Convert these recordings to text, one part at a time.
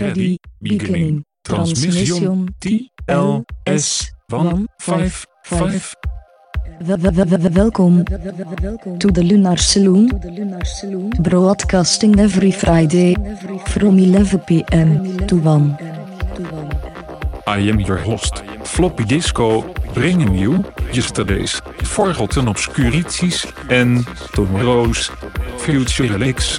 Ready, beginning, transmission, TLS, 155. Wel- wel- wel- wel- Welkom to the Lunar Saloon, broadcasting every Friday from 11 p.m. to 1. I am your host, Floppy Disco, bringing you yesterday's forgotten obscurities and tomorrow's future licks.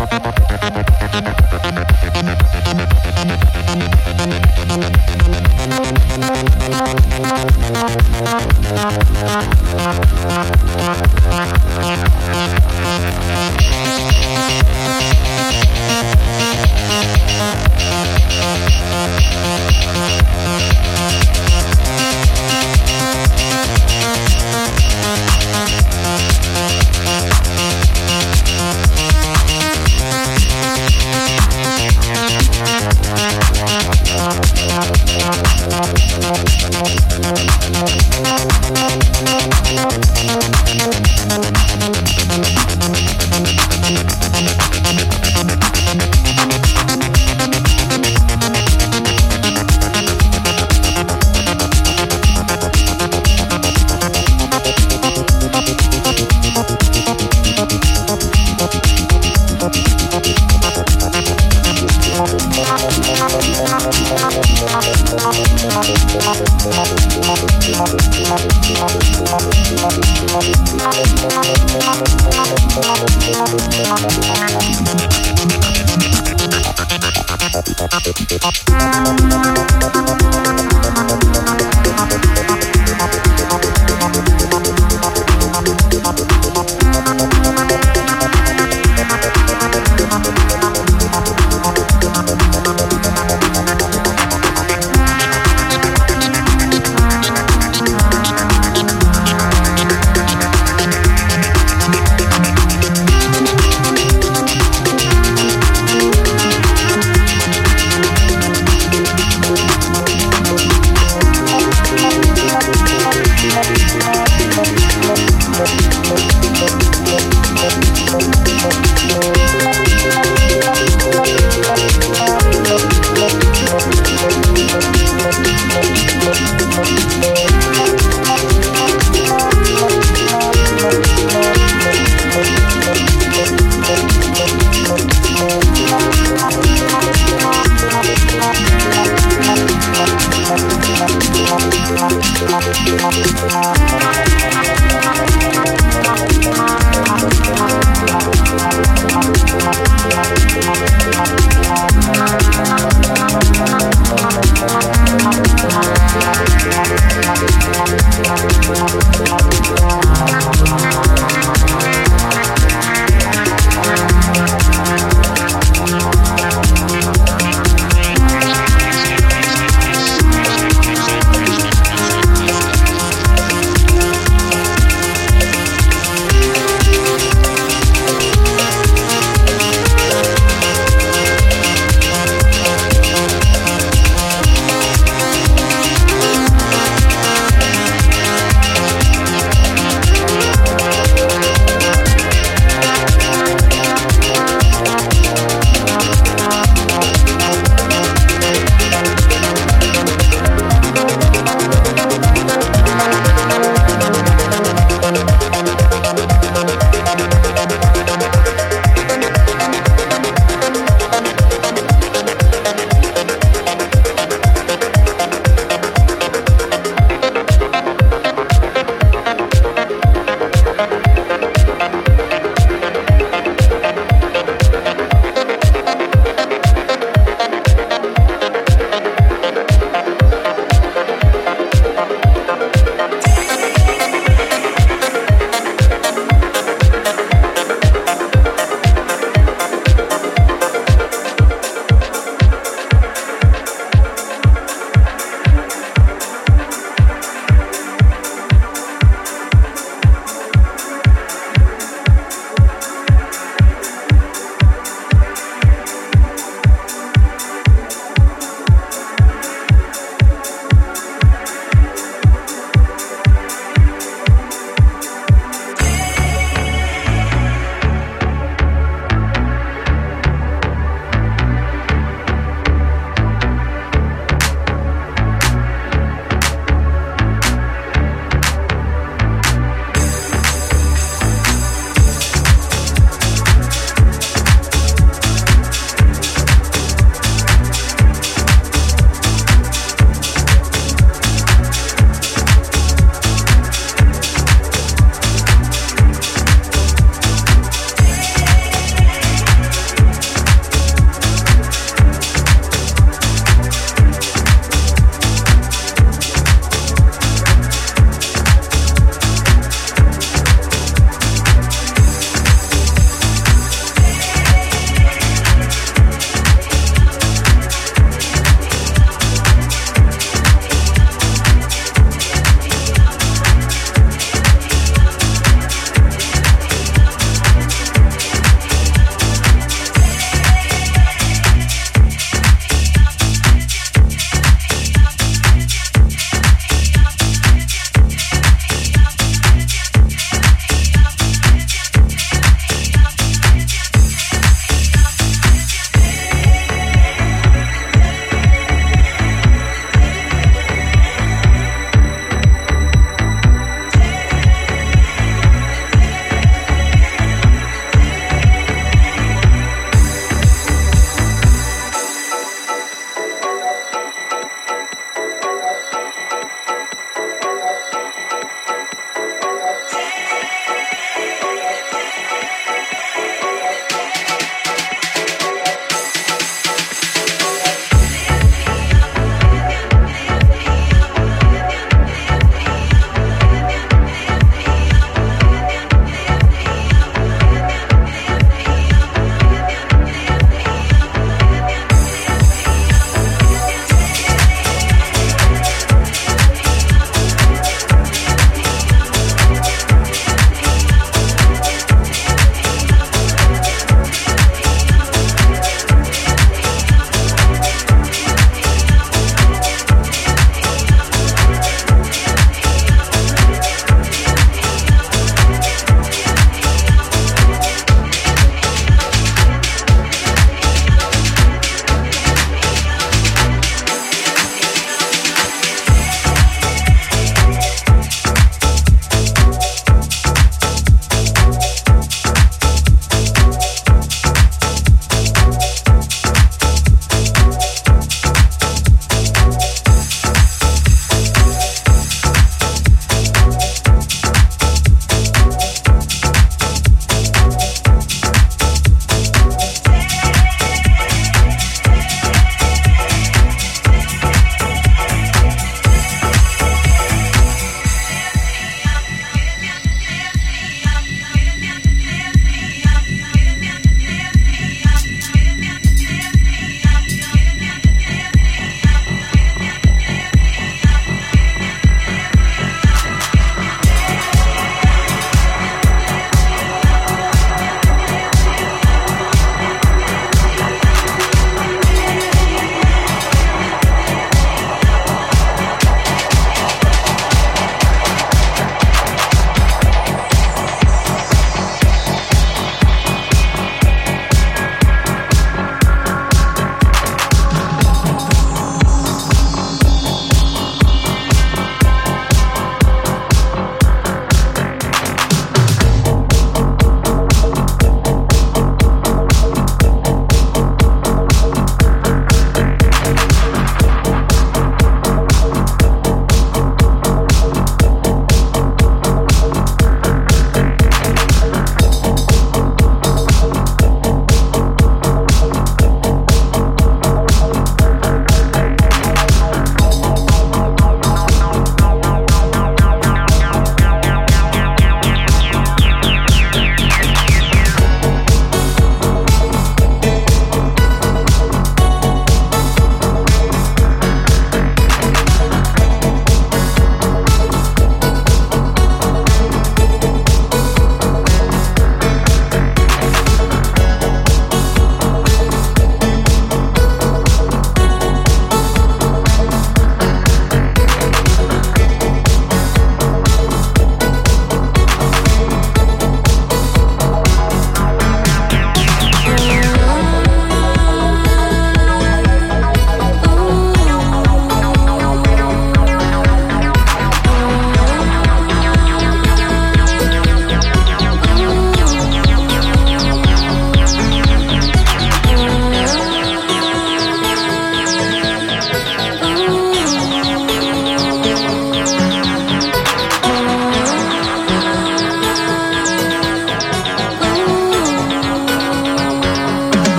Thank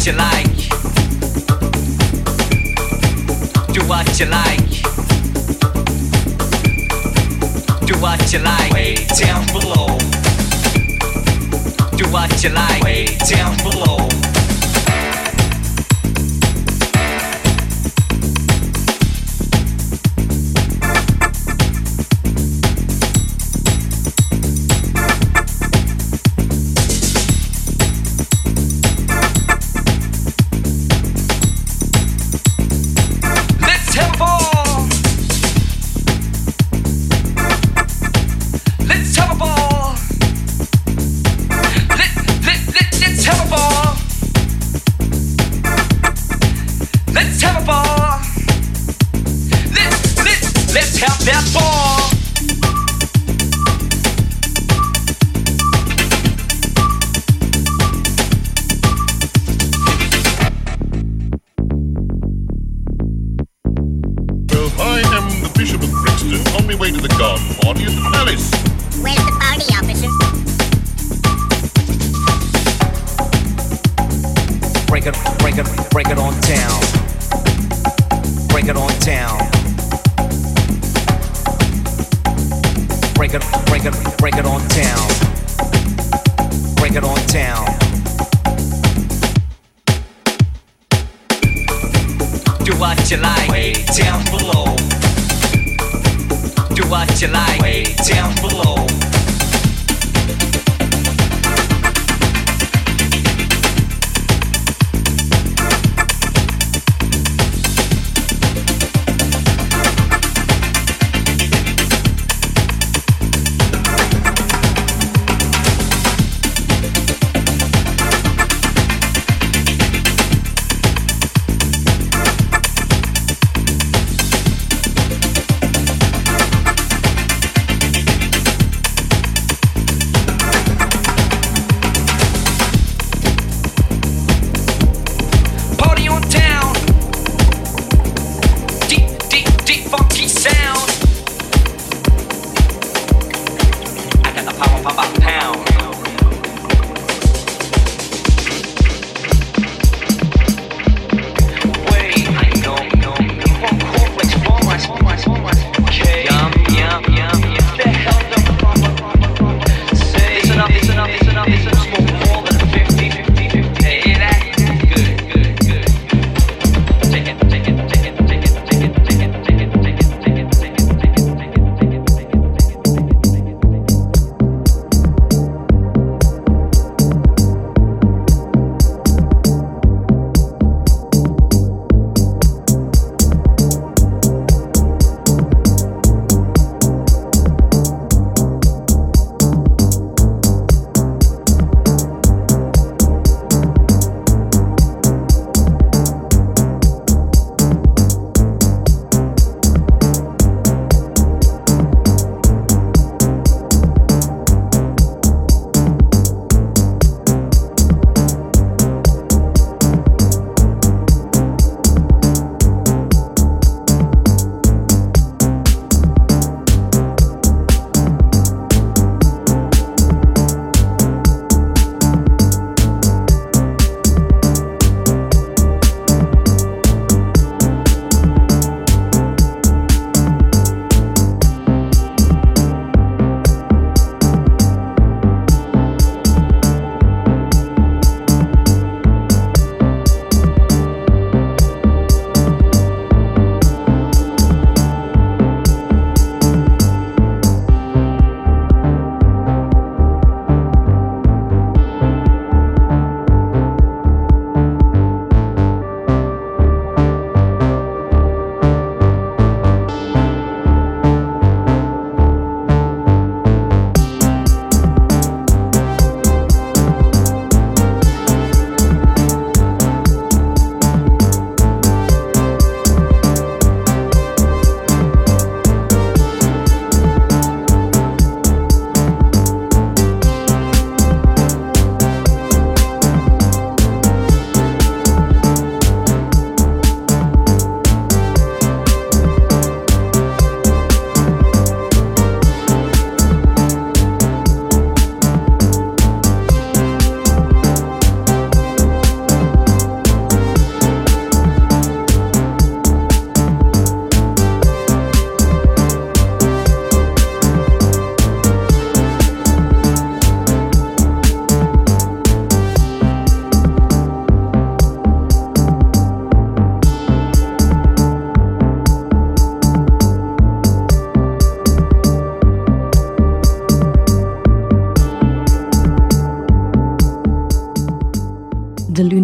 what you like. Do what you like. Do what you like. Way down below. Do what you like. Way down below.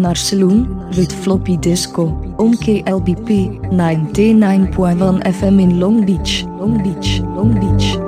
Naar Saloon, Floppy Disco, on KLBP 99.1 FM in Long Beach, Long Beach, Long Beach,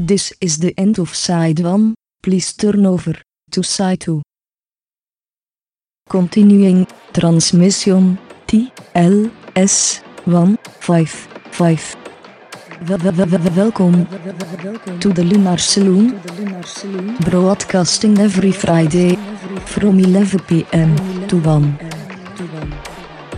This is the end of side 1. Please turn over to side 2. Continuing transmission T L S 1 5 5. Welkom to the Lunar Saloon. Broadcasting every Friday from 11 pm to 1.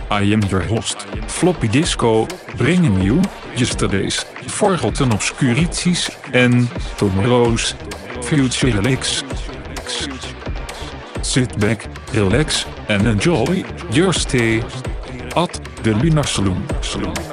I am your host, Floppy Disco, bringing you yesterday's forgotten obscurities and tomorrow's future licks. Sit back, relax and enjoy your stay at the Lunar Saloon.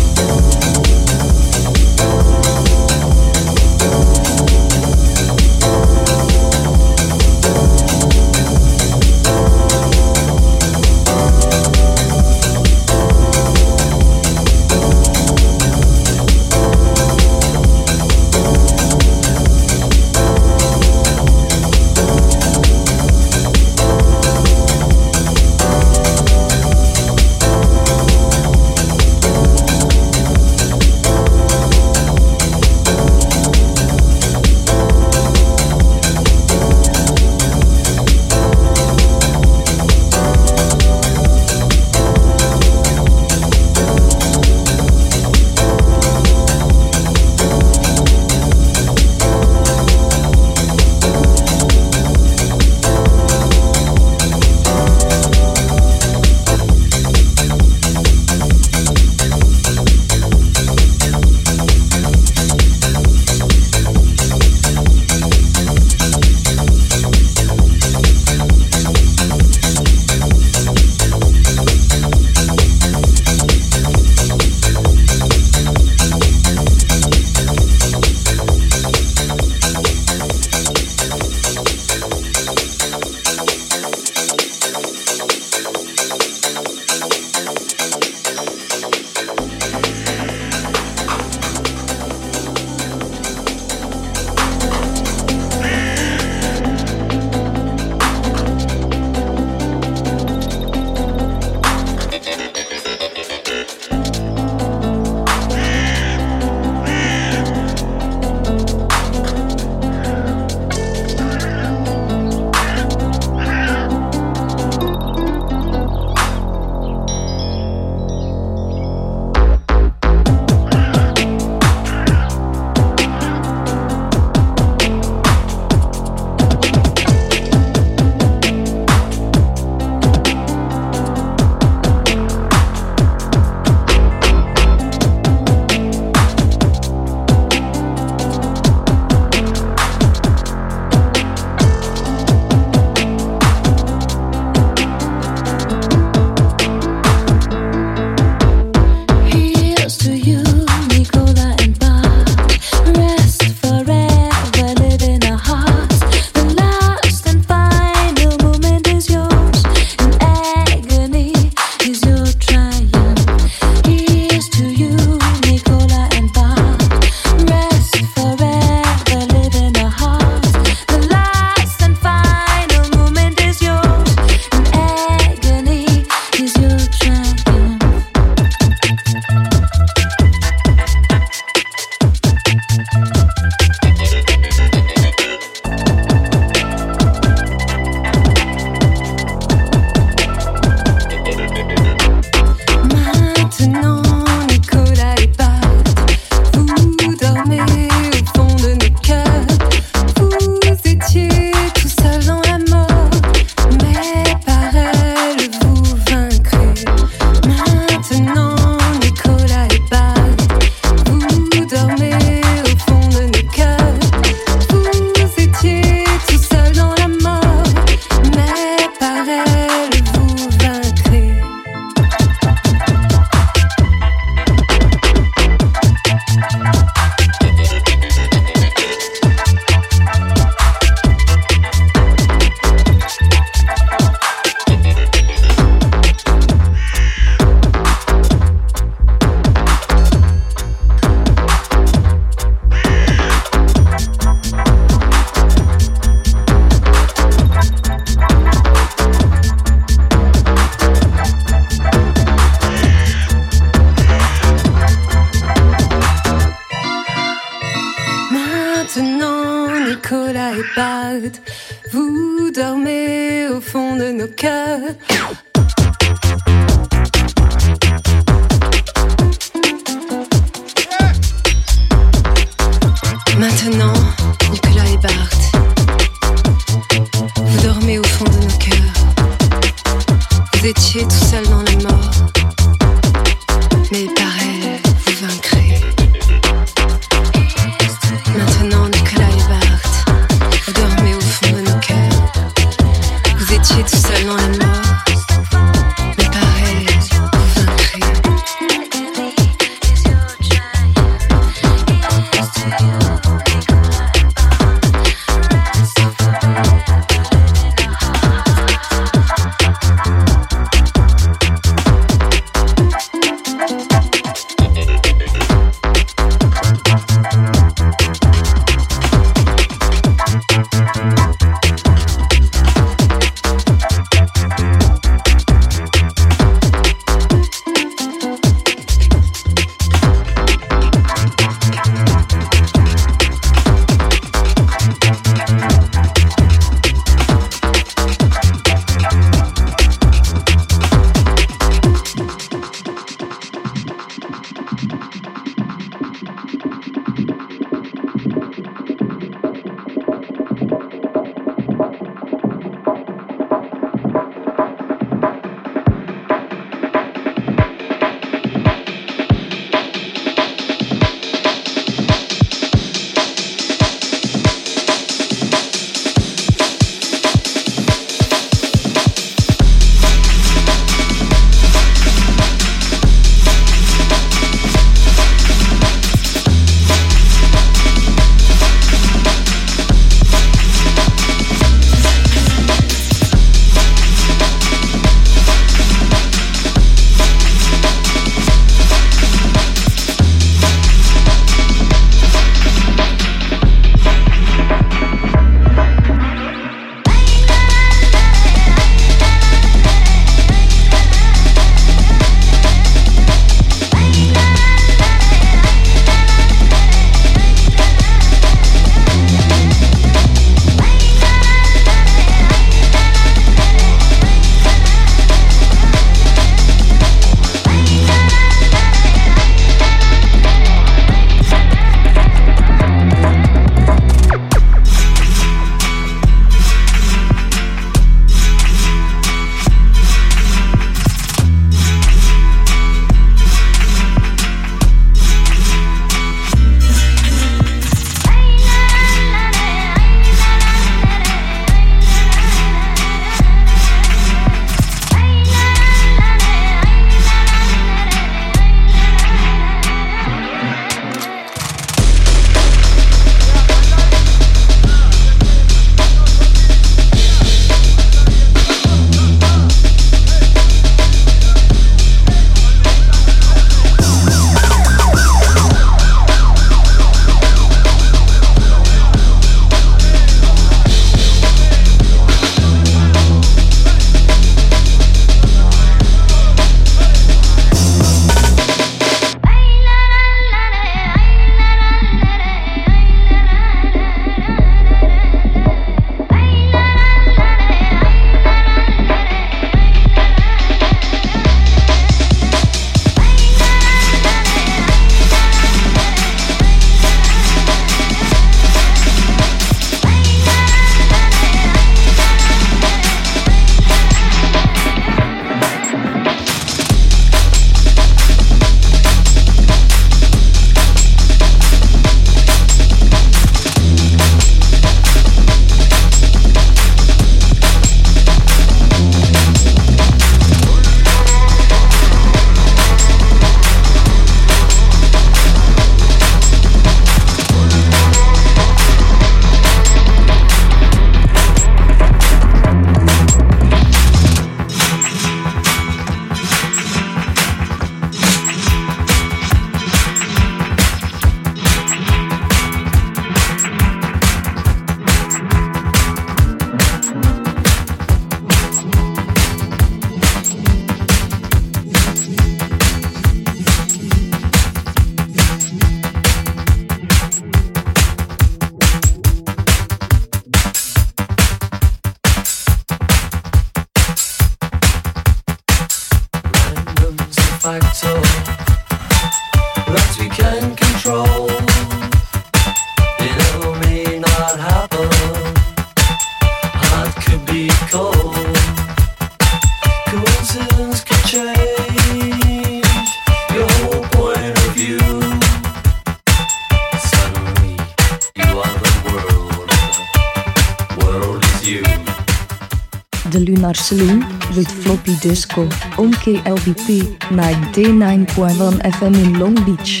Disco, on KLBP 99.1 FM in Long Beach,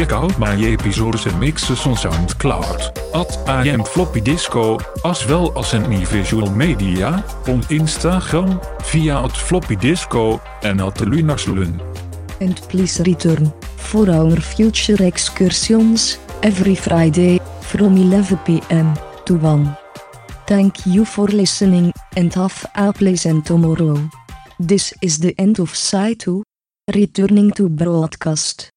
Check out my episodes and mixes on SoundCloud, at I am Floppy Disco, as well as in visual media, on Instagram, via at Floppy Disco, en at Lunarsloon. And please return for our future excursions every Friday from 11 pm to 1. Thank you for listening and have a pleasant tomorrow. This is the end of Side 2. Returning to broadcast.